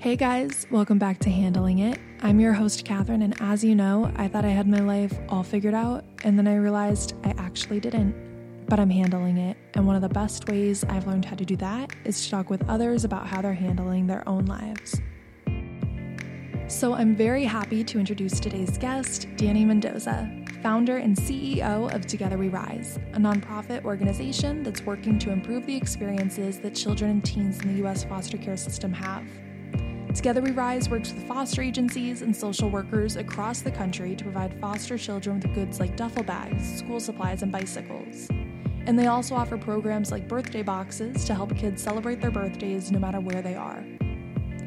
Hey guys, welcome back to Handling It. I'm your host, Catherine, and as you know, I thought I had my life all figured out, and then I realized I actually didn't. But I'm handling it, and one of the best ways I've learned how to do that is to talk with others about how they're handling their own lives. So I'm very happy to introduce today's guest, Danny Mendoza, founder and CEO of Together We Rise, a nonprofit organization that's working to improve the experiences that children and teens in the U.S. foster care system have. Together We Rise works with foster agencies and social workers across the country to provide foster children with goods like duffel bags, school supplies, and bicycles. And they also offer programs like birthday boxes to help kids celebrate their birthdays no matter where they are.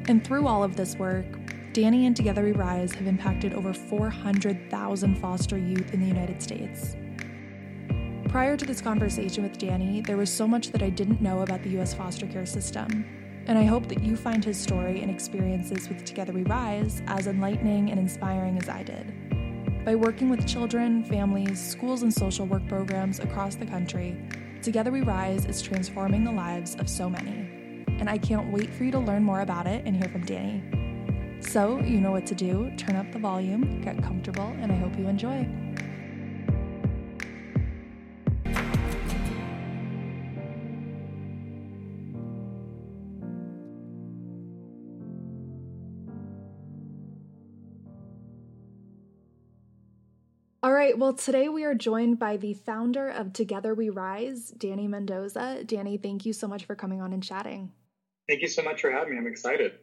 And through all of this work, Danny and Together We Rise have impacted over 400,000 foster youth in the United States. Prior to this conversation with Danny, there was so much that I didn't know about the US foster care system, and I hope that you find his story and experiences with Together We Rise as enlightening and inspiring as I did. By working with children, families, schools, and social work programs across the country, Together We Rise is transforming the lives of so many. And I can't wait for you to learn more about it and hear from Danny. So, you know what to do turn up the volume, get comfortable, and I hope you enjoy. Right, well, today we are joined by the founder of Together We Rise, Danny Mendoza. Danny, thank you so much for coming on and chatting. Thank you so much for having me. I'm excited.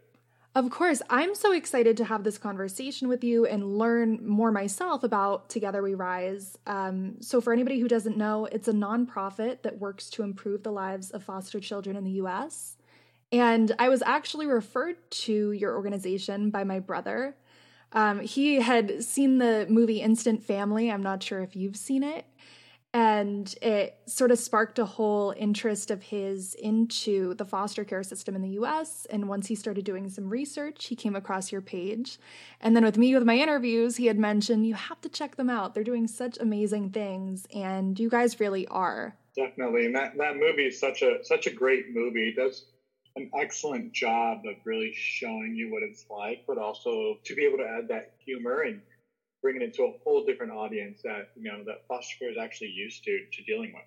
Of course, I'm so excited to have this conversation with you and learn more myself about Together We Rise. Um, so, for anybody who doesn't know, it's a nonprofit that works to improve the lives of foster children in the US. And I was actually referred to your organization by my brother. Um, he had seen the movie Instant Family. I'm not sure if you've seen it. And it sort of sparked a whole interest of his into the foster care system in the US. And once he started doing some research, he came across your page. And then with me, with my interviews, he had mentioned, you have to check them out. They're doing such amazing things. And you guys really are. Definitely. And that, that movie is such a such a great movie. It does an excellent job of really showing you what it's like, but also to be able to add that humor and bring it to a whole different audience that you know that foster care is actually used to to dealing with.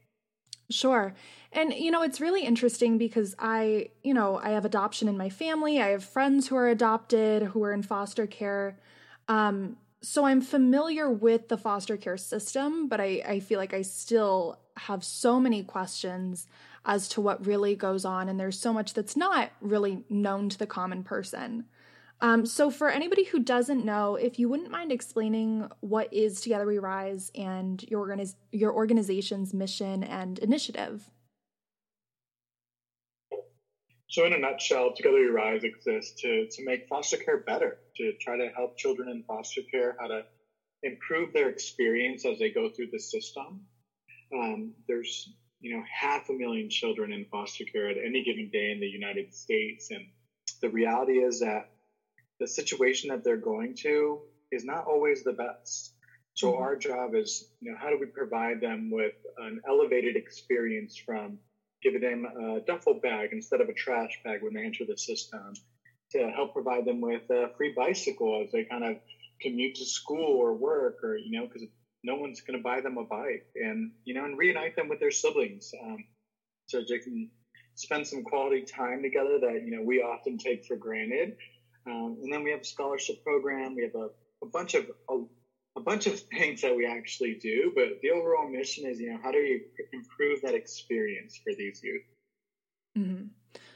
Sure. And you know, it's really interesting because I, you know, I have adoption in my family. I have friends who are adopted, who are in foster care. Um, so I'm familiar with the foster care system, but I, I feel like I still have so many questions as to what really goes on. And there's so much that's not really known to the common person. Um, so, for anybody who doesn't know, if you wouldn't mind explaining what is Together We Rise and your, organiz- your organization's mission and initiative. So, in a nutshell, Together We Rise exists to, to make foster care better, to try to help children in foster care how to improve their experience as they go through the system. Um, there's you know half a million children in foster care at any given day in the United States, and the reality is that the situation that they're going to is not always the best. So mm-hmm. our job is, you know, how do we provide them with an elevated experience from giving them a duffel bag instead of a trash bag when they enter the system, to help provide them with a free bicycle as they kind of commute to school or work, or you know, because no one's going to buy them a bike, and you know, and reunite them with their siblings, um, so they can spend some quality time together that you know we often take for granted um, and then we have a scholarship program. We have a, a bunch of a, a, bunch of things that we actually do. But the overall mission is, you know, how do you improve that experience for these youth? Mm-hmm.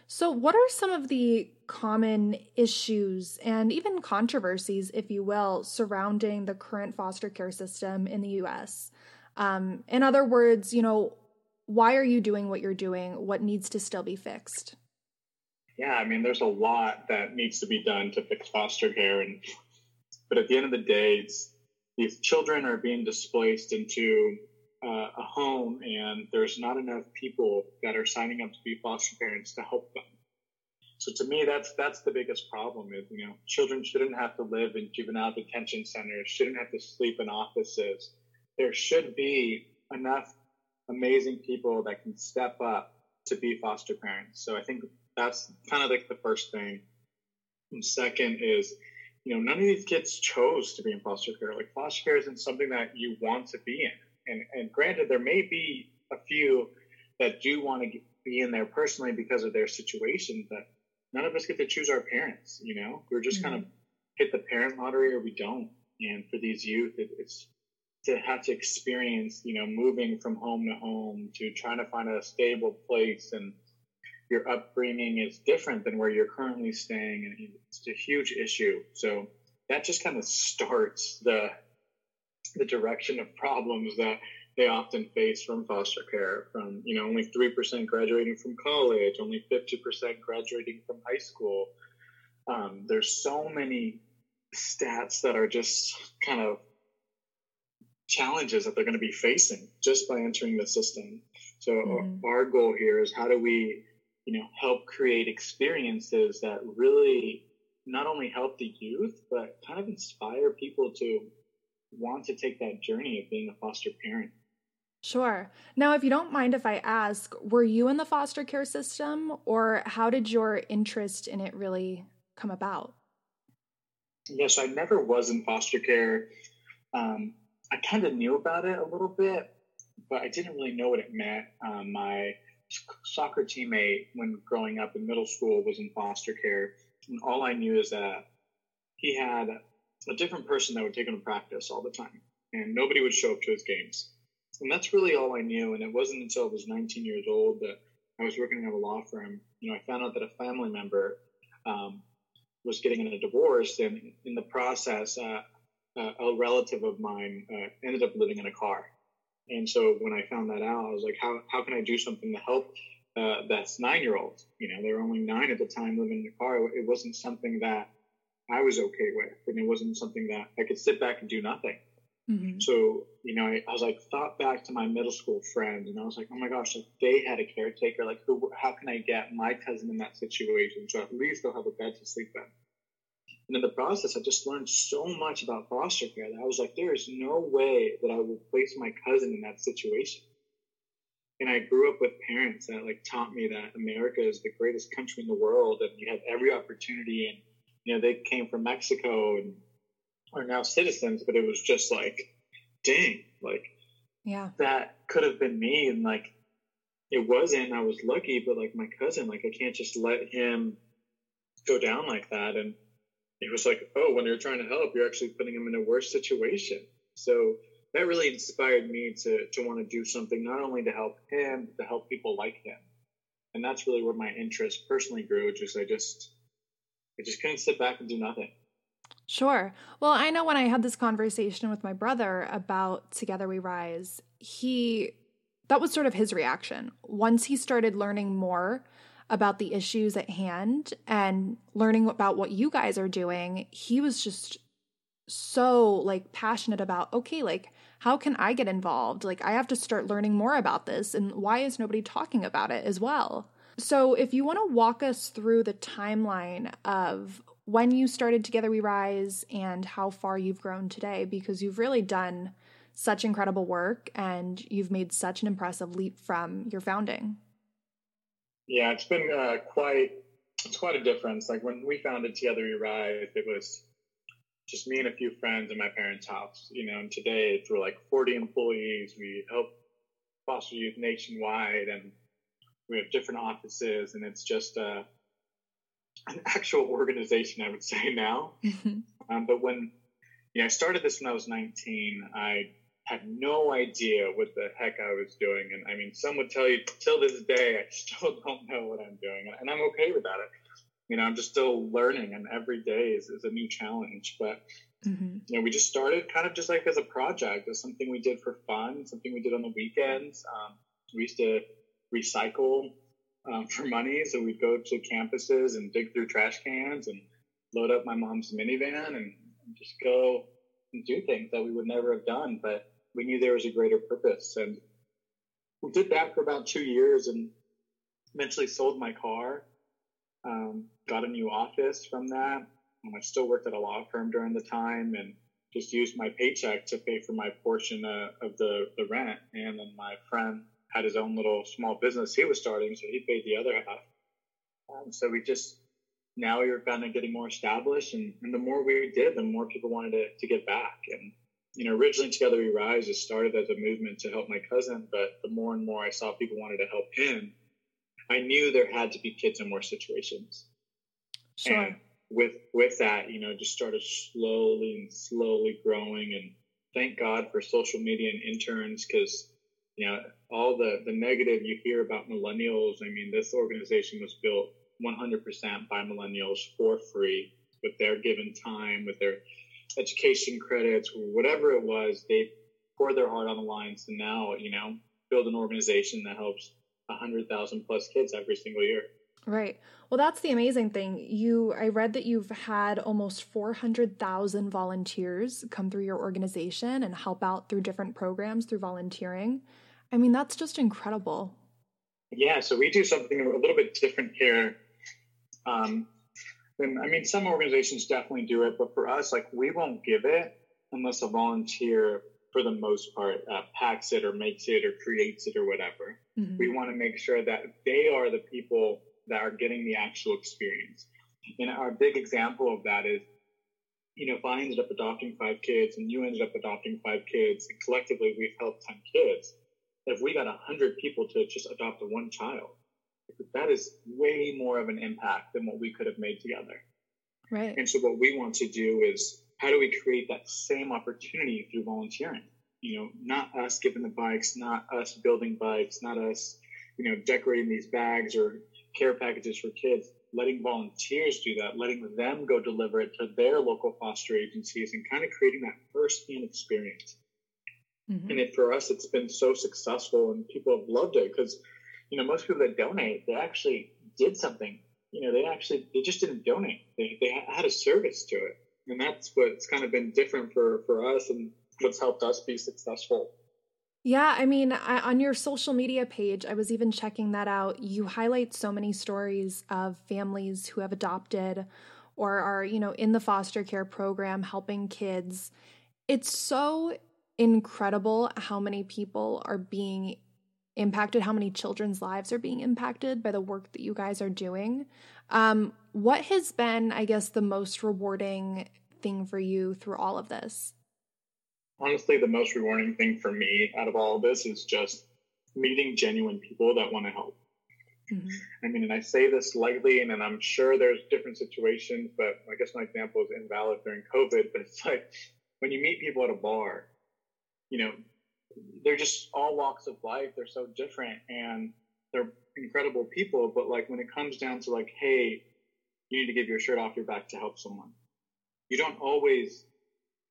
So, what are some of the common issues and even controversies, if you will, surrounding the current foster care system in the U.S.? Um, in other words, you know, why are you doing what you're doing? What needs to still be fixed? yeah, I mean, there's a lot that needs to be done to fix foster care, and but at the end of the day, these children are being displaced into uh, a home, and there's not enough people that are signing up to be foster parents to help them. So to me, that's that's the biggest problem. Is you know, children shouldn't have to live in juvenile detention centers, shouldn't have to sleep in offices. There should be enough amazing people that can step up to be foster parents. So I think that's kind of like the first thing. And second is, you know, none of these kids chose to be in foster care. Like foster care isn't something that you want to be in. And and granted, there may be a few that do want to be in there personally because of their situation, but none of us get to choose our parents. You know, we're just mm-hmm. kind of hit the parent lottery or we don't. And for these youth, it, it's to have to experience, you know, moving from home to home to trying to find a stable place and your upbringing is different than where you're currently staying and it's a huge issue. So that just kind of starts the the direction of problems that they often face from foster care from you know only 3% graduating from college only 50% graduating from high school. Um, there's so many stats that are just kind of challenges that they're going to be facing just by entering the system. So mm-hmm. our goal here is how do we you know help create experiences that really not only help the youth but kind of inspire people to want to take that journey of being a foster parent Sure. Now, if you don't mind if I ask, were you in the foster care system or how did your interest in it really come about? Yes, I never was in foster care. Um, I kind of knew about it a little bit, but I didn't really know what it meant. Um, my soccer teammate, when growing up in middle school, was in foster care. And all I knew is that he had a different person that would take him to practice all the time, and nobody would show up to his games and that's really all I knew. And it wasn't until I was 19 years old that I was working at a law firm. You know, I found out that a family member um, was getting in a divorce, and in the process, uh, uh, a relative of mine uh, ended up living in a car. And so when I found that out, I was like, how, how can I do something to help uh, nine year old? You know, they were only nine at the time living in the car. It wasn't something that I was okay with, and it wasn't something that I could sit back and do nothing. Mm-hmm. So, you know, I, I, was like, thought back to my middle school friend, and I was like, oh my gosh, if they had a caretaker, like, who, how can I get my cousin in that situation? So at least they'll have a bed to sleep in. And in the process, I just learned so much about foster care that I was like, there is no way that I will place my cousin in that situation. And I grew up with parents that like taught me that America is the greatest country in the world, and you have every opportunity. And you know, they came from Mexico and are now citizens, but it was just like, dang, like, yeah, that could have been me. And like, it wasn't. I was lucky, but like my cousin, like, I can't just let him go down like that. And it was like, oh, when you're trying to help, you're actually putting him in a worse situation. So that really inspired me to to want to do something not only to help him, but to help people like him. And that's really where my interest personally grew. Just I just I just couldn't sit back and do nothing. Sure. Well, I know when I had this conversation with my brother about Together We Rise, he that was sort of his reaction. Once he started learning more about the issues at hand and learning about what you guys are doing, he was just so like passionate about, okay, like how can I get involved? Like I have to start learning more about this and why is nobody talking about it as well? So, if you want to walk us through the timeline of when you started Together We Rise and how far you've grown today because you've really done such incredible work and you've made such an impressive leap from your founding. Yeah, it's been uh, quite it's quite a difference. Like when we founded Together We Rise, it was just me and a few friends in my parents' house. You know, and today it's we're like 40 employees. We help foster youth nationwide, and we have different offices, and it's just uh, an actual organization, I would say now. Mm-hmm. Um, but when you know, I started this when I was 19, I had no idea what the heck I was doing. And I mean, some would tell you till this day, I still don't know what I'm doing. And I'm okay with that. You know, I'm just still learning, and every day is, is a new challenge. But, mm-hmm. you know, we just started kind of just like as a project, as something we did for fun, something we did on the weekends. Um, we used to recycle um, for money. So we'd go to campuses and dig through trash cans and load up my mom's minivan and just go and do things that we would never have done. But we knew there was a greater purpose. And we did that for about two years and eventually sold my car, um, got a new office from that. Um, I still worked at a law firm during the time and just used my paycheck to pay for my portion uh, of the, the rent. And then my friend had his own little small business he was starting, so he paid the other half. Um, so we just now we were kind of getting more established, and, and the more we did, the more people wanted to, to get back. And you know, originally Together We Rise, it started as a movement to help my cousin, but the more and more I saw people wanted to help him, I knew there had to be kids in more situations. Sure. And with with that, you know, just started slowly and slowly growing. And thank God for social media and interns because you know all the the negative you hear about millennials. I mean, this organization was built 100% by millennials for free with their given time, with their education credits, whatever it was. They poured their heart on the line to now, you know, build an organization that helps 100,000 plus kids every single year. Right. Well, that's the amazing thing. You I read that you've had almost 400,000 volunteers come through your organization and help out through different programs through volunteering. I mean, that's just incredible. Yeah, so we do something a little bit different here. Um, and I mean, some organizations definitely do it, but for us, like we won't give it unless a volunteer, for the most part, uh, packs it or makes it or creates it or whatever. Mm-hmm. We want to make sure that they are the people that are getting the actual experience. And our big example of that is, you know, if I ended up adopting five kids and you ended up adopting five kids, and collectively we've helped 10 kids, if we got 100 people to just adopt a one child, that is way more of an impact than what we could have made together. Right. And so what we want to do is how do we create that same opportunity through volunteering? You know, not us giving the bikes, not us building bikes, not us, you know, decorating these bags or care packages for kids, letting volunteers do that, letting them go deliver it to their local foster agencies and kind of creating that first-hand experience. Mm-hmm. And it, for us, it's been so successful and people have loved it because you know, most people that donate, they actually did something. You know, they actually they just didn't donate. They they had a service to it, and that's what's kind of been different for for us, and what's helped us be successful. Yeah, I mean, I, on your social media page, I was even checking that out. You highlight so many stories of families who have adopted or are, you know, in the foster care program helping kids. It's so incredible how many people are being impacted, how many children's lives are being impacted by the work that you guys are doing. Um, what has been, I guess, the most rewarding thing for you through all of this? Honestly, the most rewarding thing for me out of all of this is just meeting genuine people that want to help. Mm-hmm. I mean, and I say this lightly, and, and I'm sure there's different situations, but I guess my example is invalid during COVID. But it's like when you meet people at a bar, you know, they're just all walks of life. They're so different and they're incredible people. But like when it comes down to like, hey, you need to give your shirt off your back to help someone. You don't always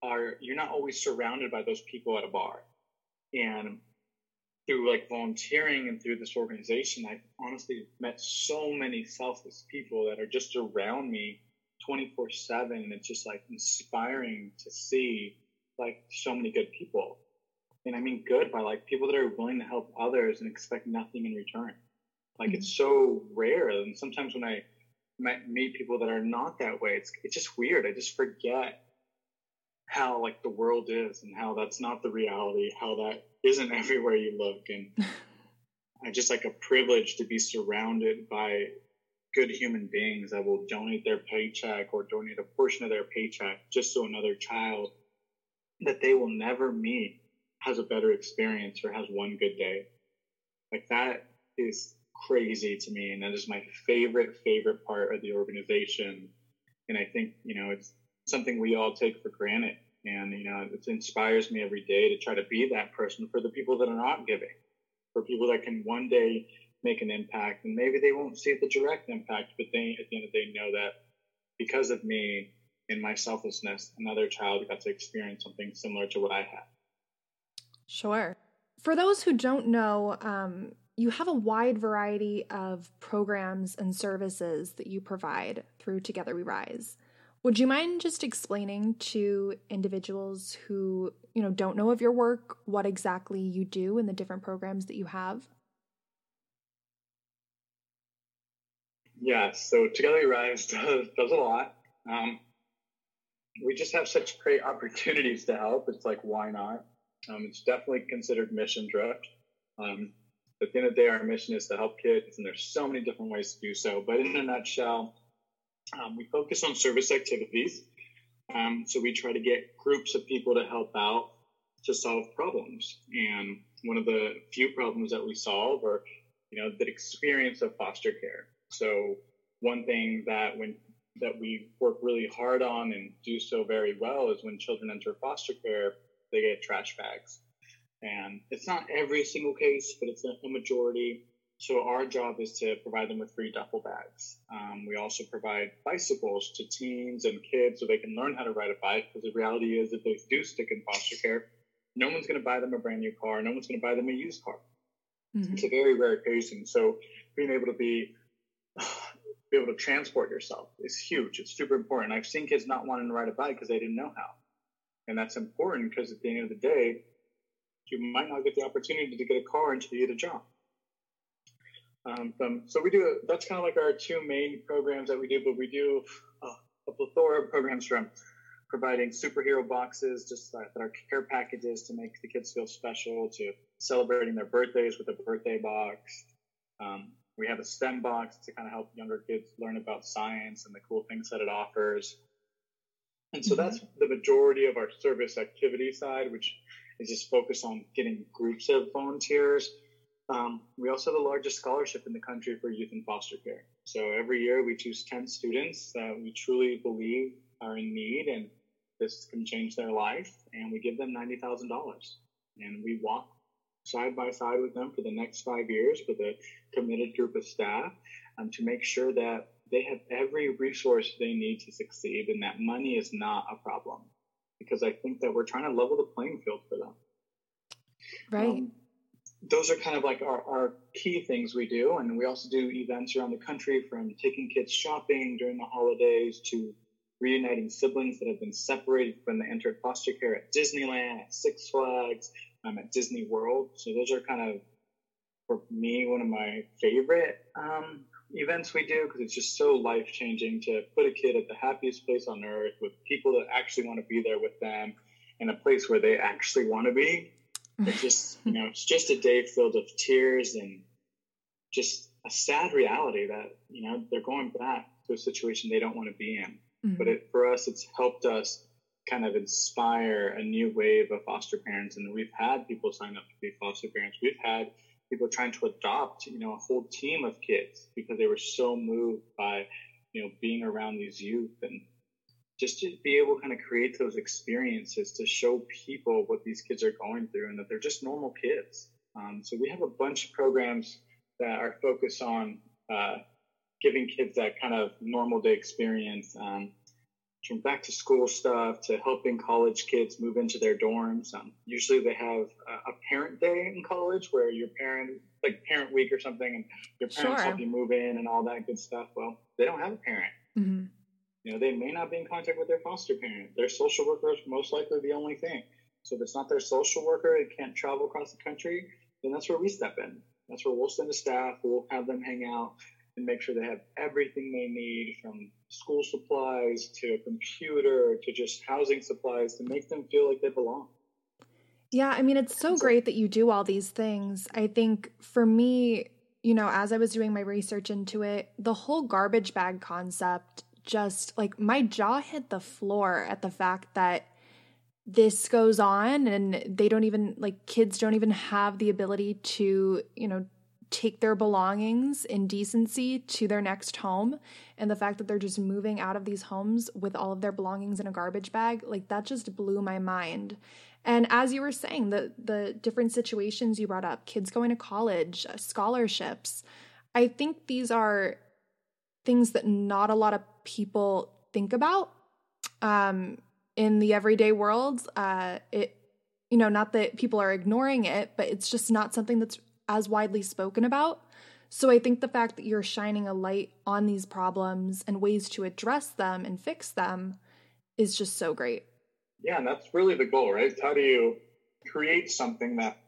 are. You're not always surrounded by those people at a bar. And through like volunteering and through this organization, I've honestly met so many selfless people that are just around me 24 7. And it's just like inspiring to see like so many good people and I mean good by like people that are willing to help others and expect nothing in return. Like mm-hmm. it's so rare, and sometimes when I meet people that are not that way, it's it's just weird. I just forget how like the world is and how that's not the reality, how that isn't everywhere you look, and I just like a privilege to be surrounded by good human beings that will donate their paycheck or donate a portion of their paycheck just so another child that they will never meet has a better experience or has one good day. Like that is crazy to me. And that is my favorite, favorite part of the organization. And I think, you know, it's something we all take for granted. And, you know, it inspires me every day to try to be that person for the people that are not giving, for people that can one day make an impact. And maybe they won't see the direct impact, but they, at the end of the day, know that because of me and my selflessness, another child got to experience something similar to what I had. Sure. For those who don't know, um, you have a wide variety of programs and services that you provide through Together We Rise. Would you mind just explaining to individuals who, you know, don't know of your work what exactly you do in the different programs that you have? Yeah, so Together We Rise does, does a lot. Um, we just have such great opportunities to help. It's like, why not? Um, it's definitely considered mission drift. Um, at the end of the day, our mission is to help kids, and there's so many different ways to do so. But in a nutshell, Um, we focus on service activities. Um, so we try to get groups of people to help out to solve problems. And one of the few problems that we solve are, you know, the experience of foster care. So one thing that when that we work really hard on and do so very well is when children enter foster care, they get trash bags. And it's not every single case, but it's a, a majority. So our job is to provide them with free duffel bags. Um, we also provide bicycles to teens and kids so they can learn how to ride a bike. Because the reality is, if they do stick in foster care, no one's going to buy them a brand new car. No one's going to buy them a used car. Mm-hmm. It's a very rare occasion. So being able to be be able to transport yourself is huge. It's super important. I've seen kids not wanting to ride a bike because they didn't know how, and that's important because at the end of the day, you might not get the opportunity to get a car until you get a job. Um, um, so we do that's kind of like our two main programs that we do, but we do uh, a plethora of programs from providing superhero boxes, just that our care packages to make the kids feel special, to celebrating their birthdays with a birthday box. Um, we have a STEM box to kind of help younger kids learn about science and the cool things that it offers. And so mm-hmm. that's the majority of our service activity side, which is just focused on getting groups of volunteers. Um, we also have the largest scholarship in the country for youth in foster care. So every year we choose 10 students that we truly believe are in need and this can change their life, and we give them $90,000. And we walk side by side with them for the next five years with a committed group of staff um, to make sure that they have every resource they need to succeed and that money is not a problem because I think that we're trying to level the playing field for them. Right. Um, those are kind of like our, our key things we do. And we also do events around the country from taking kids shopping during the holidays to reuniting siblings that have been separated when they entered foster care at Disneyland, at Six Flags, um, at Disney World. So those are kind of, for me, one of my favorite um, events we do because it's just so life changing to put a kid at the happiest place on earth with people that actually want to be there with them in a place where they actually want to be. It's just, you know, it's just a day filled of tears and just a sad reality that, you know, they're going back to a situation they don't want to be in. Mm-hmm. But it, for us, it's helped us kind of inspire a new wave of foster parents. And we've had people sign up to be foster parents. We've had people trying to adopt, you know, a whole team of kids because they were so moved by, you know, being around these youth and just to be able to kind of create those experiences to show people what these kids are going through and that they're just normal kids. Um, so we have a bunch of programs that are focused on uh, giving kids that kind of normal day experience. Um, from back to school stuff to helping college kids move into their dorms. Um, usually they have a, a, parent day in college where your parent, like parent week or something, and your parents sure. help you move in and all that good stuff. Well, they don't have a parent. Mm-hmm. You know, they may not be in contact with their foster parent. Their social worker is most likely the only thing. So if it's not their social worker, it can't travel across the country, then that's where we step in. That's where we'll send a staff, we'll have them hang out and make sure they have everything they need from school supplies to a computer to just housing supplies to make them feel like they belong. Yeah, I mean, it's so great that you do all these things. I think for me, you know, as I was doing my research into it, the whole garbage bag concept just like my jaw hit the floor at the fact that this goes on and they don't even like kids don't even have the ability to, you know, take their belongings in decency to their next home. And the fact that they're just moving out of these homes with all of their belongings in a garbage bag like that just blew my mind. And as you were saying the the different situations you brought up kids going to college uh, scholarships i think these are things that not a lot of people think about um, in the everyday world. Uh, it you know not that people are ignoring it but it's just not something that's as widely spoken about. So I think the fact that you're shining a light on these problems and ways to address them and fix them is just so great. Yeah, and that's really the goal, right? How do you create something that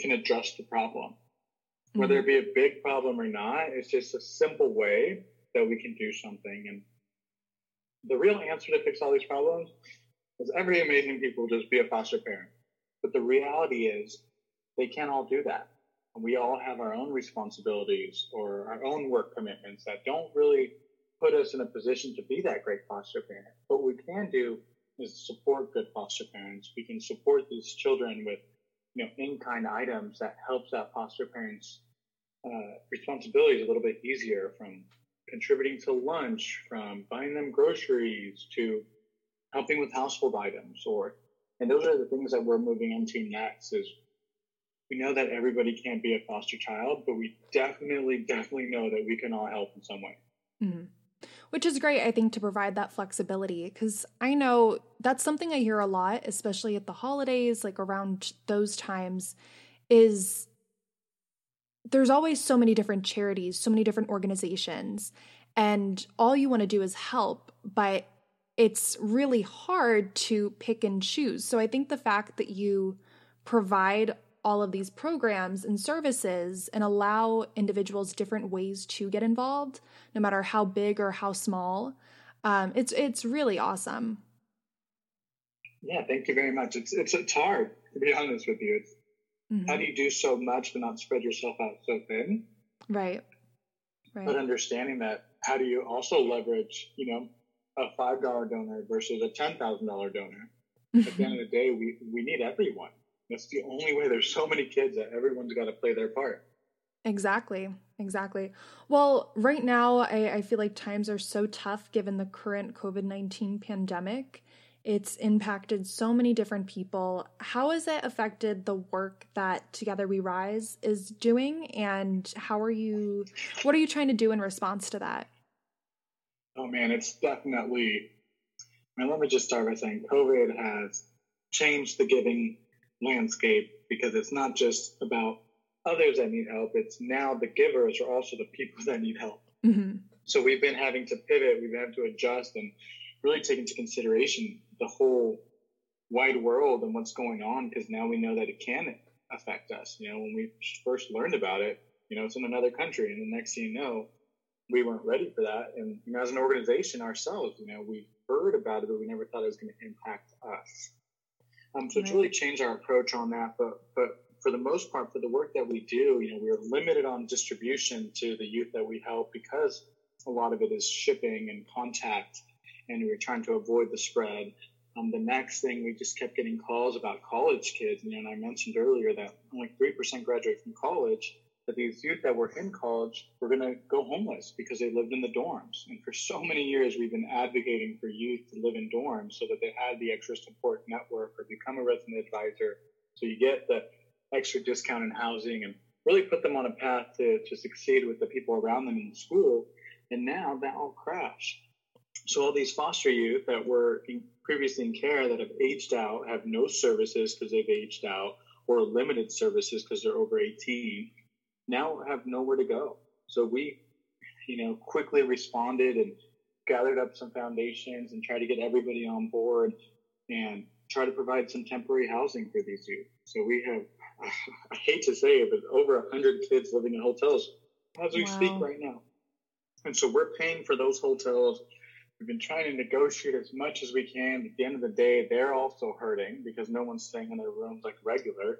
can address the problem? Mm-hmm. Whether it be a big problem or not, it's just a simple way that we can do something. And the real answer to fix all these problems is every amazing people just be a foster parent. But the reality is they can't all do that we all have our own responsibilities or our own work commitments that don't really put us in a position to be that great foster parent. What we can do is support good foster parents. We can support these children with, you know, in-kind items that helps that foster parent's uh, responsibilities a little bit easier from contributing to lunch, from buying them groceries to helping with household items or and those are the things that we're moving into next is we know that everybody can't be a foster child, but we definitely, definitely know that we can all help in some way. Mm-hmm. Which is great, I think, to provide that flexibility. Because I know that's something I hear a lot, especially at the holidays, like around those times, is there's always so many different charities, so many different organizations, and all you want to do is help, but it's really hard to pick and choose. So I think the fact that you provide all of these programs and services and allow individuals different ways to get involved, no matter how big or how small, um, it's it's really awesome. Yeah, thank you very much. It's it's it's hard to be honest with you. It's Mm-hmm. How do you do so much but not spread yourself out so thin? Right. Right. But understanding that, how do you also leverage, you know, a five dollar donor versus a ten thousand dollar donor? At the end of the day, we we need everyone. That's the only way. There's so many kids that everyone's got to play their part. Exactly. Exactly. Well, right now, I, I feel like times are so tough given the current COVID 19 pandemic. It's impacted so many different people. How has it affected the work that Together We Rise is doing? And how are you, what are you trying to do in response to that? Oh man, it's definitely, I mean, let me just start by saying COVID has changed the giving landscape because it's not just about others that need help. It's now the givers are also the people that need help. Mm-hmm. So we've been having to pivot, we've had to adjust and really take into consideration the whole wide world and what's going on because now we know that it can affect us. You know, when we first learned about it, you know, it's in another country, and the next thing you know, we weren't ready for that. And you know, as an organization ourselves, you know, we heard about it, but we never thought it was going to impact us. Um, so it's really changed our approach on that. But but for the most part, for the work that we do, you know, we are limited on distribution to the youth that we help because a lot of it is shipping and contact and we're trying to avoid the spread. Um, the next thing, we just kept getting calls about college kids. You know, and I mentioned earlier that only 3% graduate from college, that these youth that were in college were going to go homeless because they lived in the dorms. And for so many years, we've been advocating for youth to live in dorms so that they had the extra support network or become a resident advisor. So you get the extra discount in housing and really put them on a path to, to succeed with the people around them in school. And now that all crashed. So all these foster youth that were in, previously in care that have aged out, have no services because they've aged out, or limited services because they're over 18, now have nowhere to go. So we, you know, quickly responded and gathered up some foundations and tried to get everybody on board and try to provide some temporary housing for these youth. So we have, I hate to say it, but over 100 kids living in hotels as we wow. speak right now. And so we're paying for those hotels We've been trying to negotiate as much as we can. At the end of the day, they're also hurting because no one's staying in their rooms like regular.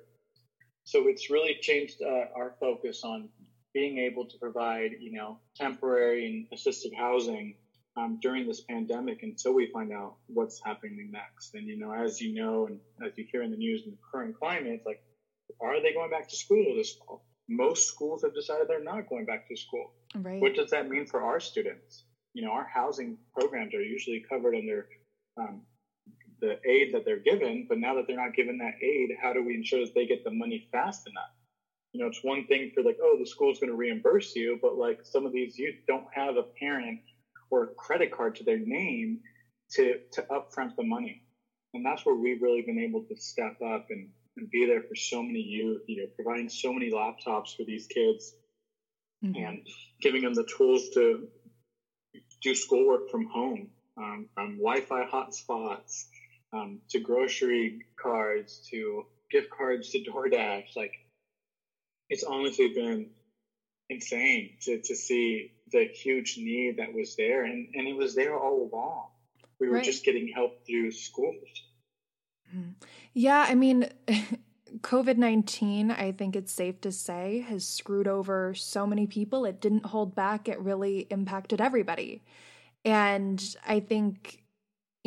So it's really changed uh, our focus on being able to provide, you know, temporary and assisted housing um, during this pandemic until we find out what's happening next. And you know, as you know, and as you hear in the news in the current climate, it's like, are they going back to school this fall? Most schools have decided they're not going back to school. Right. What does that mean for our students? you know, our housing programs are usually covered under um, the aid that they're given, but now that they're not given that aid, how do we ensure that they get the money fast enough? You know, it's one thing for like, oh, the school's going to reimburse you, but like some of these youth don't have a parent or a credit card to their name to to upfront the money, and that's where we've really been able to step up and, and be there for so many youth. You know, providing so many laptops for these kids, mm-hmm. and giving them the tools to do schoolwork from home, um, from Wi-Fi hotspots um, to grocery cards to gift cards to DoorDash. Like, it's honestly been insane to, to see the huge need that was there, and, and it was there all along. We were right. just getting help through schools. Mm-hmm. Yeah, I mean, COVID 19, I think it's safe to say, has screwed over so many people. It didn't hold back, it really impacted everybody. And I think,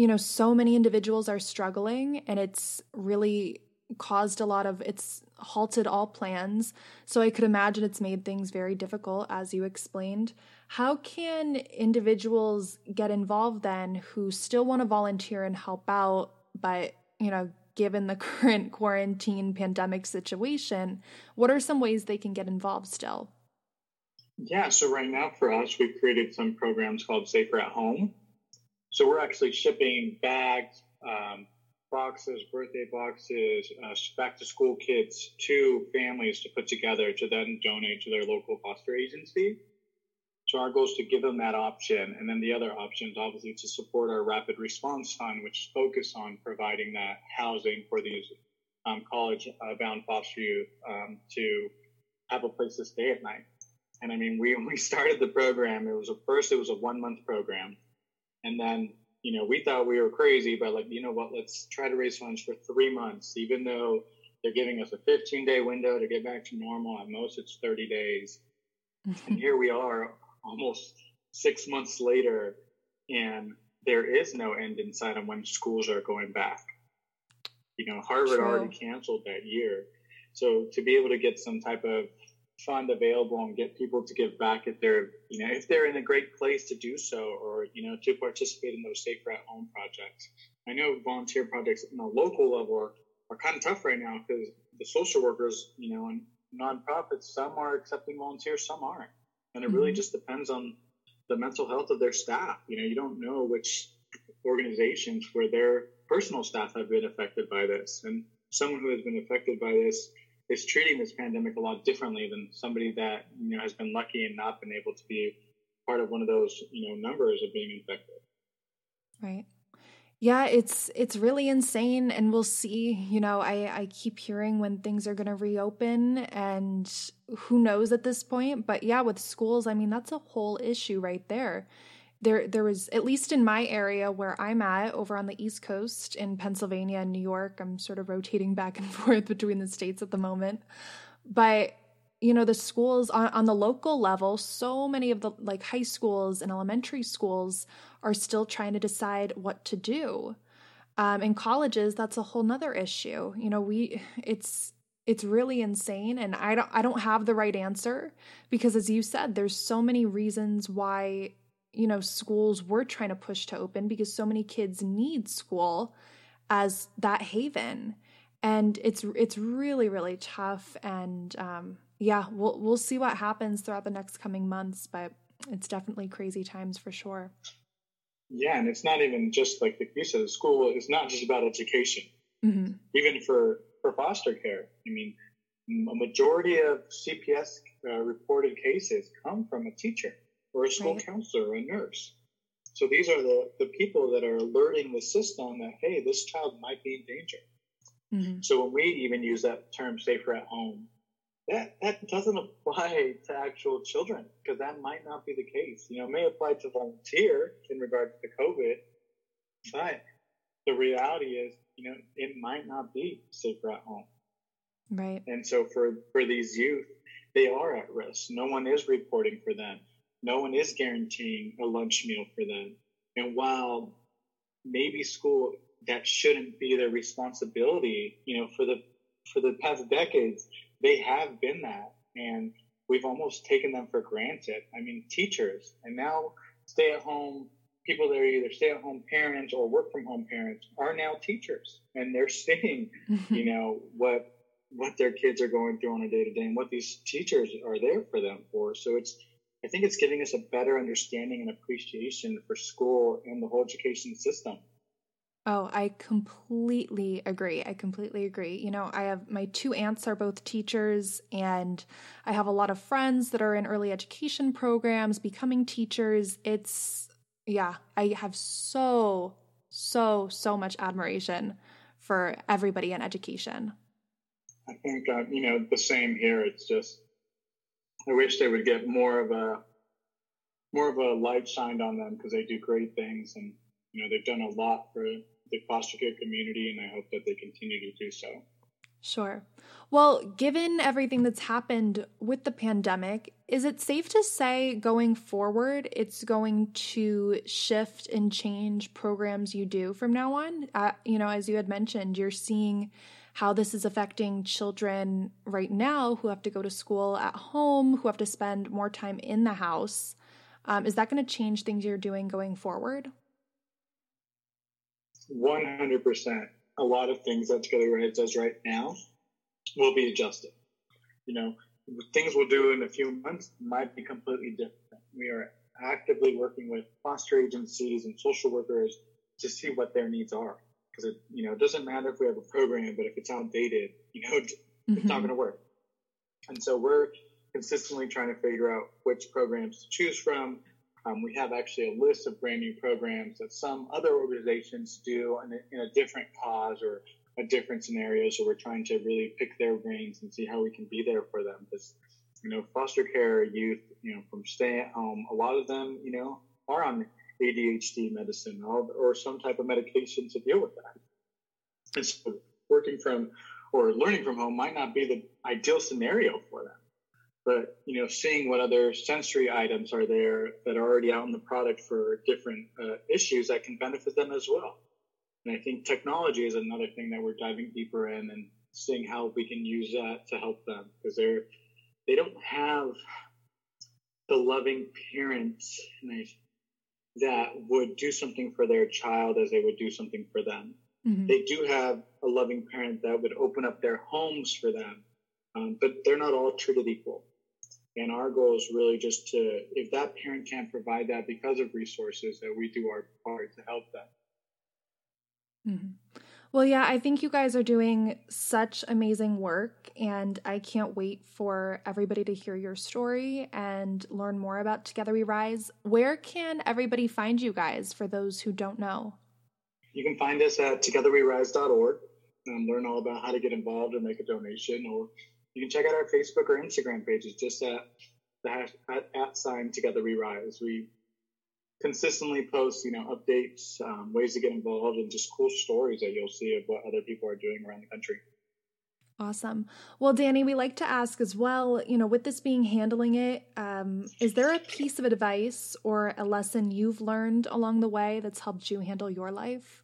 you know, so many individuals are struggling, and it's really caused a lot of it's halted all plans. So I could imagine it's made things very difficult, as you explained. How can individuals get involved then who still want to volunteer and help out, but, you know, given the current quarantine pandemic situation, what are some ways they can get involved still? Yeah, so right now for us, we've created some programs called Safer at Home. So we're actually shipping bags, um, boxes, birthday boxes, uh, back to school kits to families to put together to then donate to their local foster agency. So our goal is to give them that option. And then the other option is obviously to support our rapid response fund, which is focused on providing that housing for these um, college uh, bound foster youth um, to have a place to stay at night. And I mean, we, we started the program, it was a first, it was a one month program. And then you know, we thought we were crazy, but like, you know what, let's try to raise funds for three months, even though they're giving us a 15 day window to get back to normal. At most, it's 30 days. and here we are almost six months later, and there is no end in sight on when schools are going back. You know, Harvard True. already canceled that year. So to be able to get some type of fund available and get people to give back if they're you know if they're in a great place to do so or you know to participate in those safer at home projects. I know volunteer projects on a local level are, are kind of tough right now because the social workers you know and nonprofits some are accepting volunteers some aren't. And it mm-hmm. really just depends on the mental health of their staff. You know you don't know which organizations where their personal staff have been affected by this. And someone who has been affected by this is treating this pandemic a lot differently than somebody that you know has been lucky and not been able to be part of one of those you know numbers of being infected. Right. Yeah, it's it's really insane and we'll see, you know, I I keep hearing when things are going to reopen and who knows at this point, but yeah, with schools, I mean, that's a whole issue right there there there was at least in my area where I'm at over on the East Coast in Pennsylvania and New York. I'm sort of rotating back and forth between the states at the moment. But you know the schools on, on the local level so many of the like high schools and elementary schools are still trying to decide what to do um, in colleges that's a whole nother issue you know we it's it's really insane and i don't i don't have the right answer because as you said there's so many reasons why you know schools were trying to push to open because so many kids need school as that haven. And it's it's really really tough. And um, yeah we'll we'll see what happens throughout the next coming months but it's definitely crazy times for sure. Yeah and it's not even just like you said the school is not just about education. Mm-hmm. even for for foster care i mean a majority of cps uh, reported cases come from a teacher or a school right. counselor or a nurse. So these are the, the people that are alerting the system that, hey, this child might be in danger. Mm-hmm. So when we even use that term safer at home, that, that doesn't apply to actual children because that might not be the case. You know, it may apply to volunteer in regard to the COVID, but the reality is, you know, it might not be safer at home. Right. And so for, for these youth, they are at risk. No one is reporting for them no one is guaranteeing a lunch meal for them. And while maybe school that shouldn't be their responsibility, you know, for the for the past decades, they have been that. And we've almost taken them for granted. I mean, teachers and now stay at home people that are either stay at home parents or work from home parents are now teachers and they're seeing, you know, what what their kids are going through on a day to day and what these teachers are there for them for. So it's I think it's giving us a better understanding and appreciation for school and the whole education system. Oh, I completely agree. I completely agree. You know, I have my two aunts are both teachers, and I have a lot of friends that are in early education programs, becoming teachers. It's, yeah, I have so, so, so much admiration for everybody in education. I think, uh, you know, the same here. It's just, I wish they would get more of a more of a light shined on them because they do great things and you know they've done a lot for the foster care community and I hope that they continue to do so. Sure. Well, given everything that's happened with the pandemic, is it safe to say going forward it's going to shift and change programs you do from now on? Uh, you know, as you had mentioned, you're seeing how this is affecting children right now who have to go to school at home, who have to spend more time in the house. Um, is that going to change things you're doing going forward? 100%. A lot of things that Together Rise does right now will be adjusted. You know, things we'll do in a few months might be completely different. We are actively working with foster agencies and social workers to see what their needs are. Because it, you know, it doesn't matter if we have a program, but if it's outdated, you know, it's mm-hmm. not going to work. And so we're consistently trying to figure out which programs to choose from. Um, we have actually a list of brand new programs that some other organizations do in a, in a different cause or a different scenario. So we're trying to really pick their brains and see how we can be there for them. Because, you know, foster care youth, you know, from stay at home, a lot of them, you know, are on ADHD medicine or, or some type of medication to deal with that. And so working from or learning from home might not be the ideal scenario for them. But you know, seeing what other sensory items are there that are already out in the product for different uh, issues that can benefit them as well. And I think technology is another thing that we're diving deeper in and seeing how we can use that to help them because they're they don't have the loving parents that would do something for their child as they would do something for them. Mm-hmm. They do have a loving parent that would open up their homes for them, um, but they're not all treated equal. And our goal is really just to, if that parent can't provide that because of resources, that we do our part to help them. Mm-hmm. Well, yeah, I think you guys are doing such amazing work, and I can't wait for everybody to hear your story and learn more about Together We Rise. Where can everybody find you guys for those who don't know? You can find us at togetherwerise.org and learn all about how to get involved or make a donation, or you can check out our Facebook or Instagram pages just at the hash, at, at sign Together We Rise. We consistently post, you know, updates, um, ways to get involved, and just cool stories that you'll see of what other people are doing around the country. Awesome. Well, Danny, we like to ask as well, you know, with this being handling it, um, is there a piece of advice or a lesson you've learned along the way that's helped you handle your life?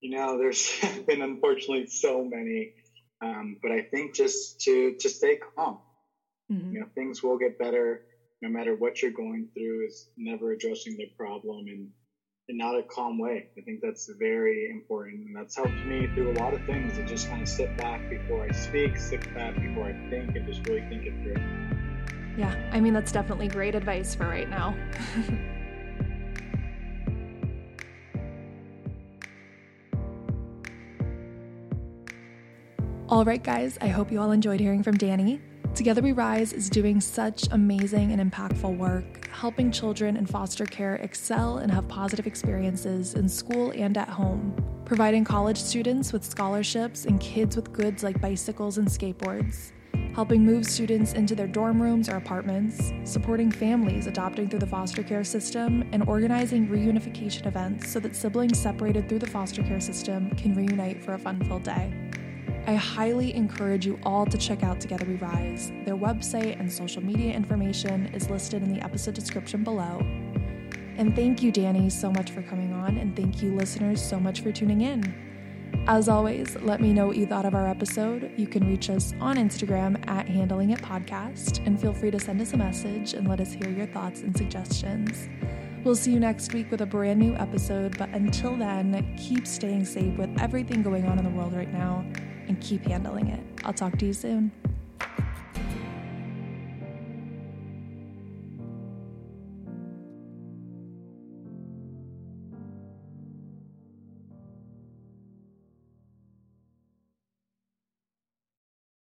You know, there's been unfortunately so many, um, but I think just to to stay calm. Mm-hmm. You know, things will get better no matter what you're going through, is never addressing the problem in, in not a calm way. I think that's very important. And that's helped me through a lot of things to just kind of sit back before I speak, sit back before I think, and just really think it through. Yeah, I mean, that's definitely great advice for right now. all right, guys, I hope you all enjoyed hearing from Danny. Together We Rise is doing such amazing and impactful work, helping children in foster care excel and have positive experiences in school and at home, providing college students with scholarships and kids with goods like bicycles and skateboards, helping move students into their dorm rooms or apartments, supporting families adopting through the foster care system, and organizing reunification events so that siblings separated through the foster care system can reunite for a fun filled day. I highly encourage you all to check out Together We Rise. Their website and social media information is listed in the episode description below. And thank you, Danny, so much for coming on, and thank you, listeners, so much for tuning in. As always, let me know what you thought of our episode. You can reach us on Instagram at Handling It Podcast, and feel free to send us a message and let us hear your thoughts and suggestions. We'll see you next week with a brand new episode, but until then, keep staying safe with everything going on in the world right now and keep handling it. I'll talk to you soon.